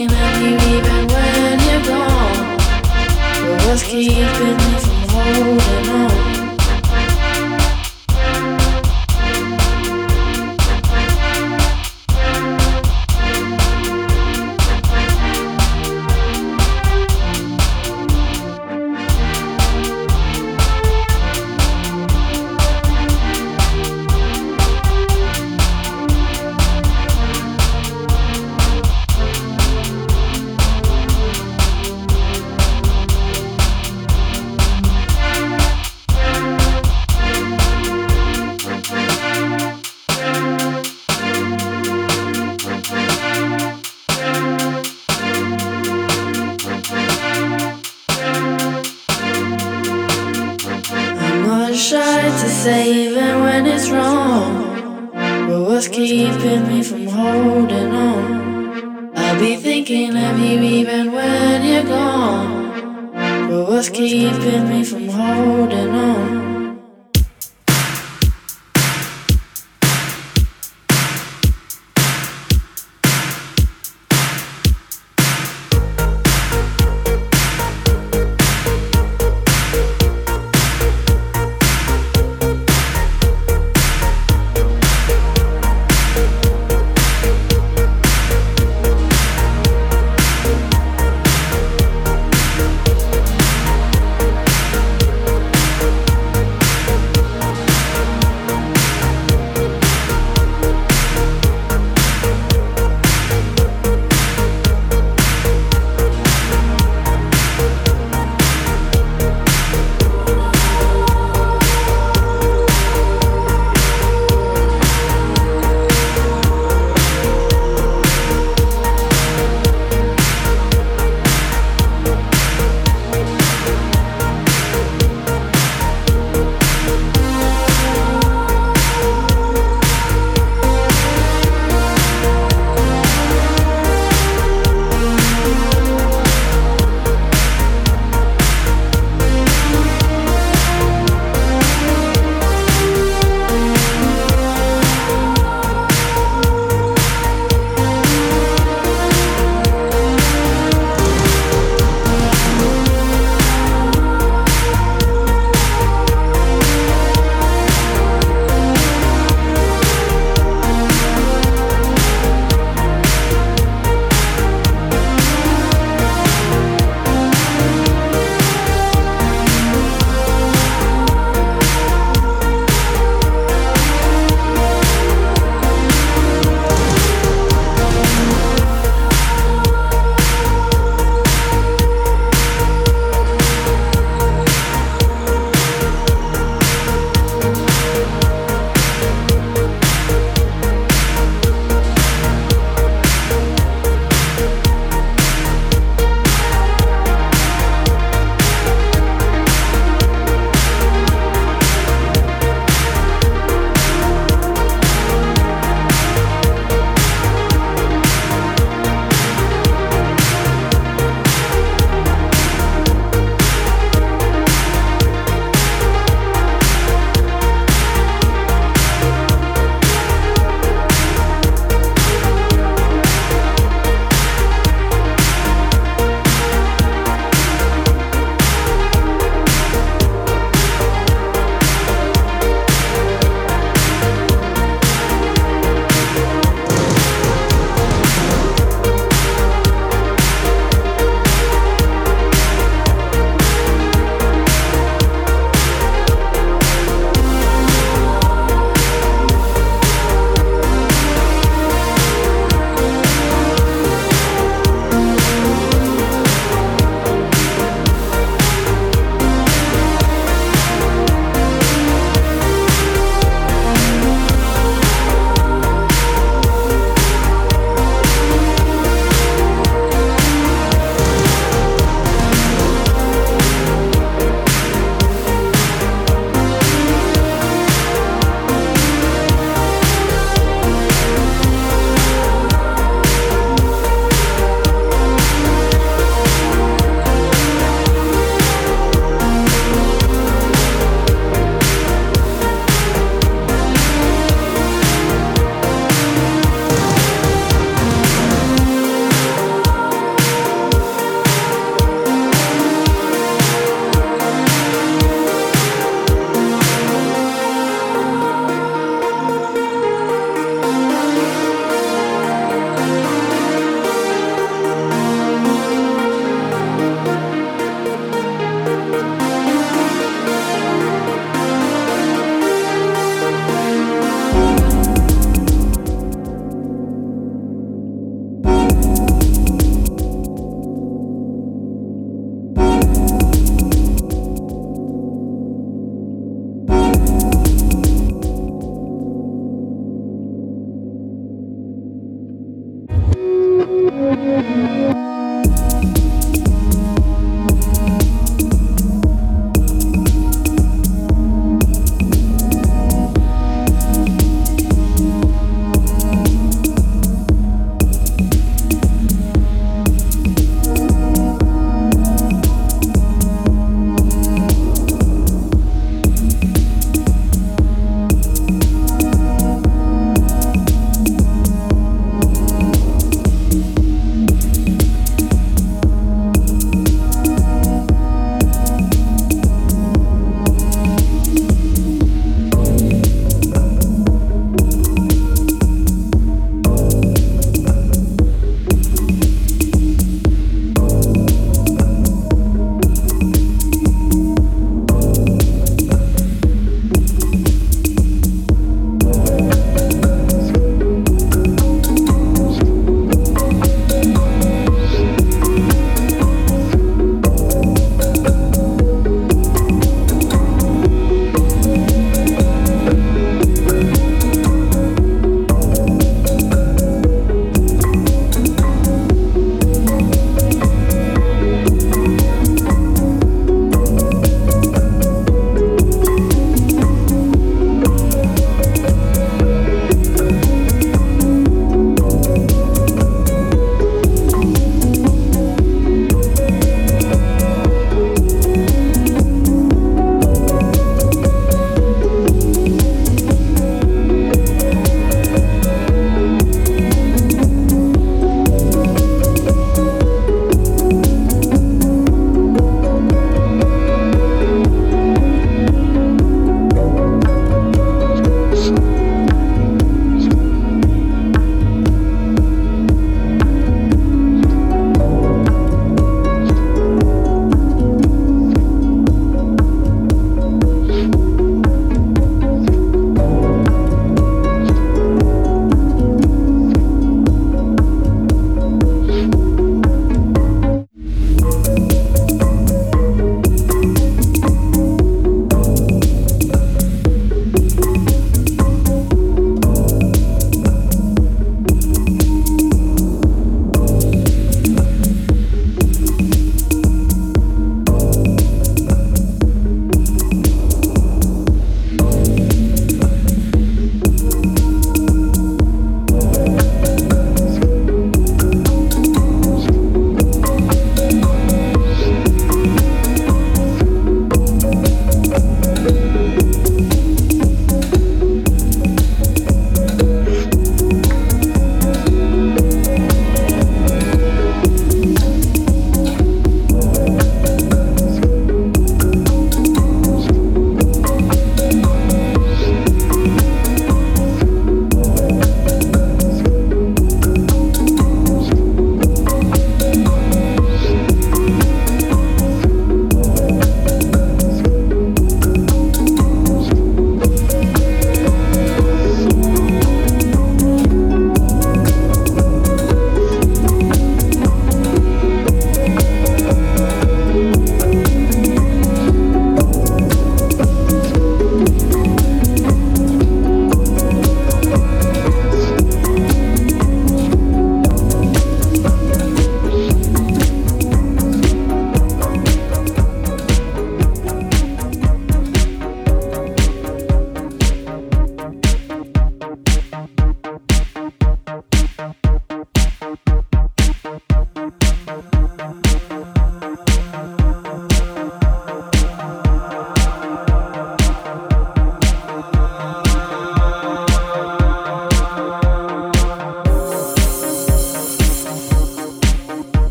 may love you even when you're gone. But what's keeping me from holding on?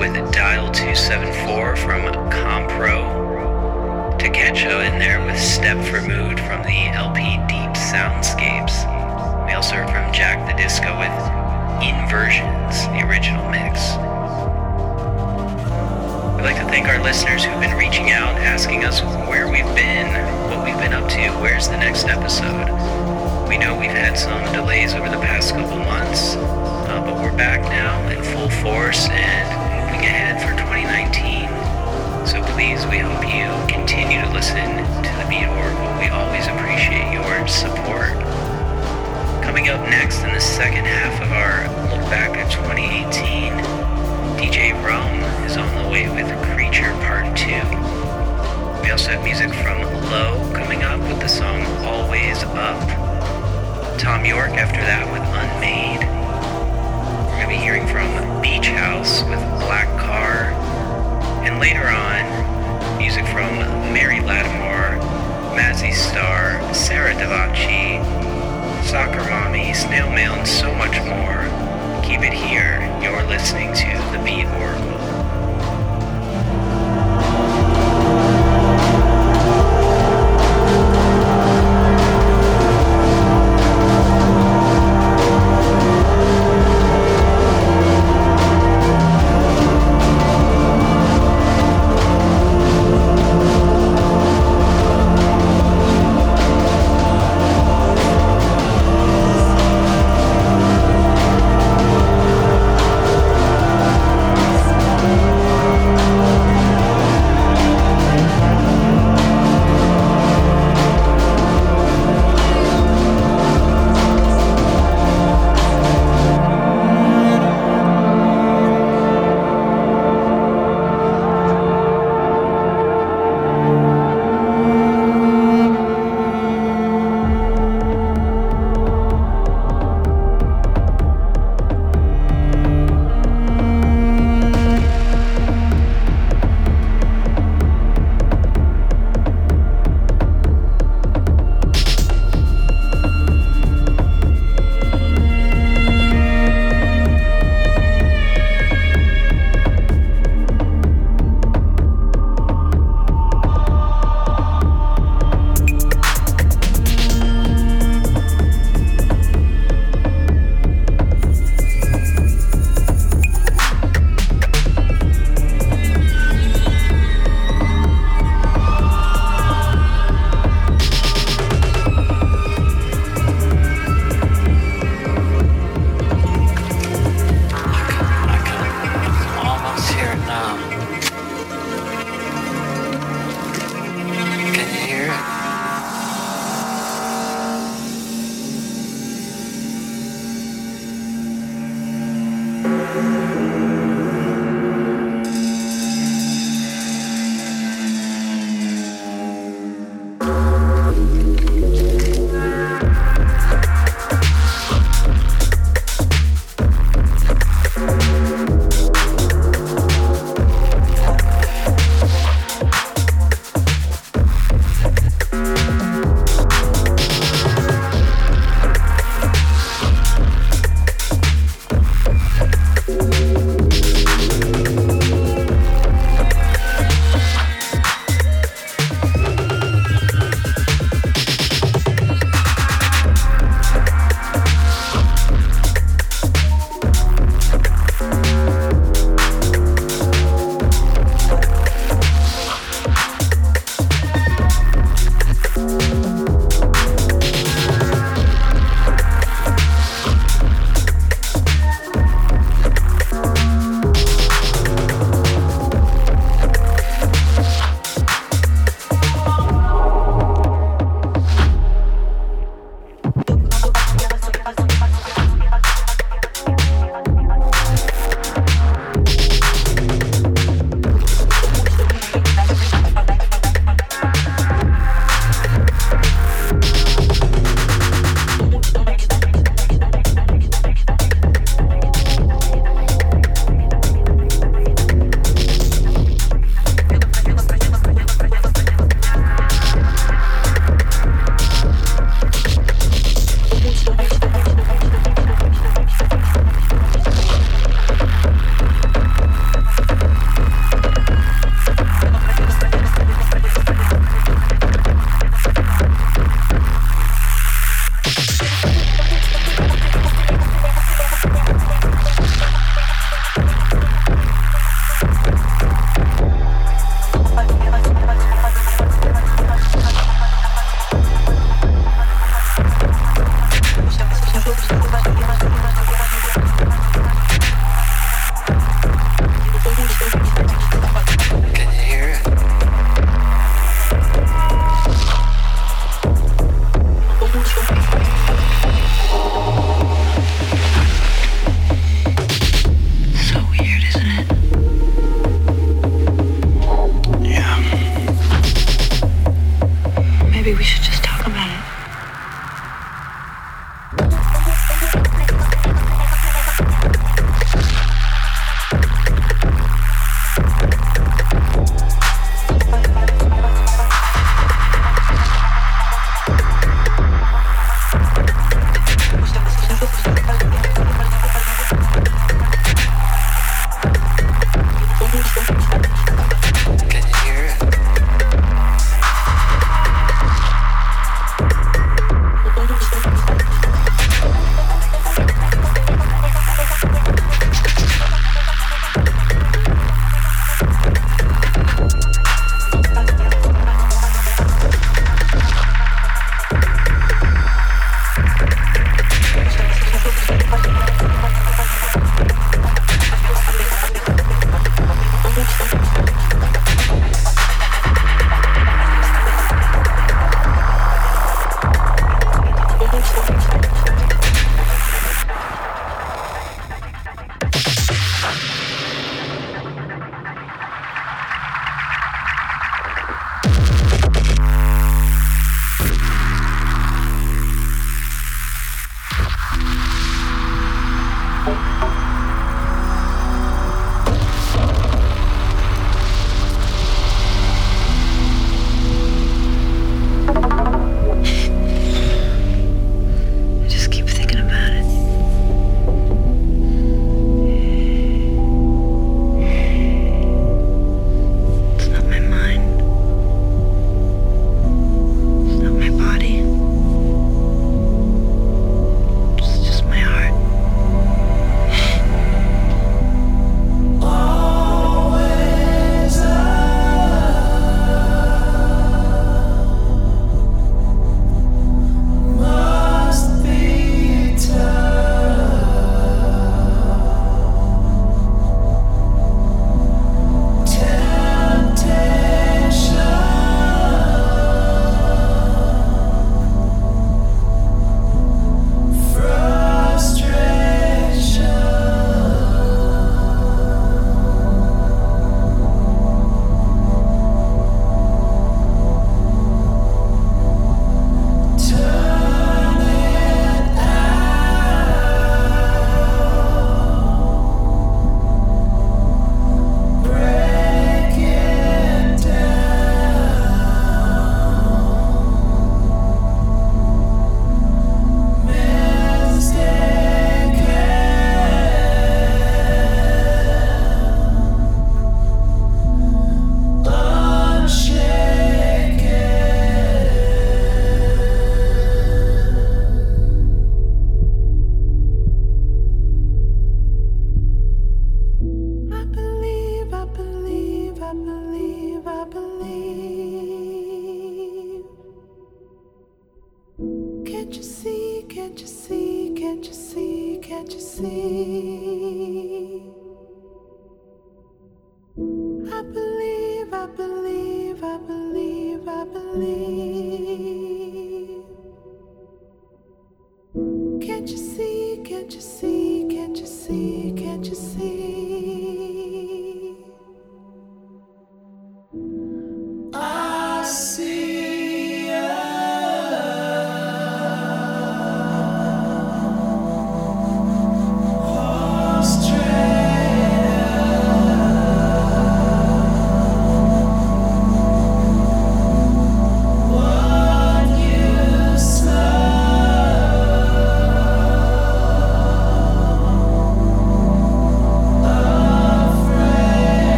with Dial 274 from Compro. Takecho in there with Step for Mood from the LP Deep Soundscapes. We also heard from Jack the Disco with Inversions, the original mix. We'd like to thank our listeners who've been reaching out, asking us where we've been, what we've been up to, where's the next episode. We know we've had some delays over the past couple months, uh, but we're back now in full force and looking ahead for 2019. So please, we hope you continue to listen to the Beat Oracle. We always appreciate your support. Coming up next in the second half of our look back at 2018, DJ Rome is on the way with Creature Part 2. We also have music from Low coming up with the song Always Up. Thom Yorke after that with Unmade. Be hearing from Beach House with Black Car. And later on, music from Mary Lattimore, Mazzy Star, Sarah Davachi, Soccer Mommy, Snail Mail, and so much more. Keep it here. You're listening to The Beat Oracle.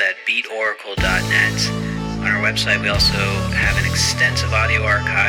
at beatoracle.net. On our website, we also have an extensive audio archive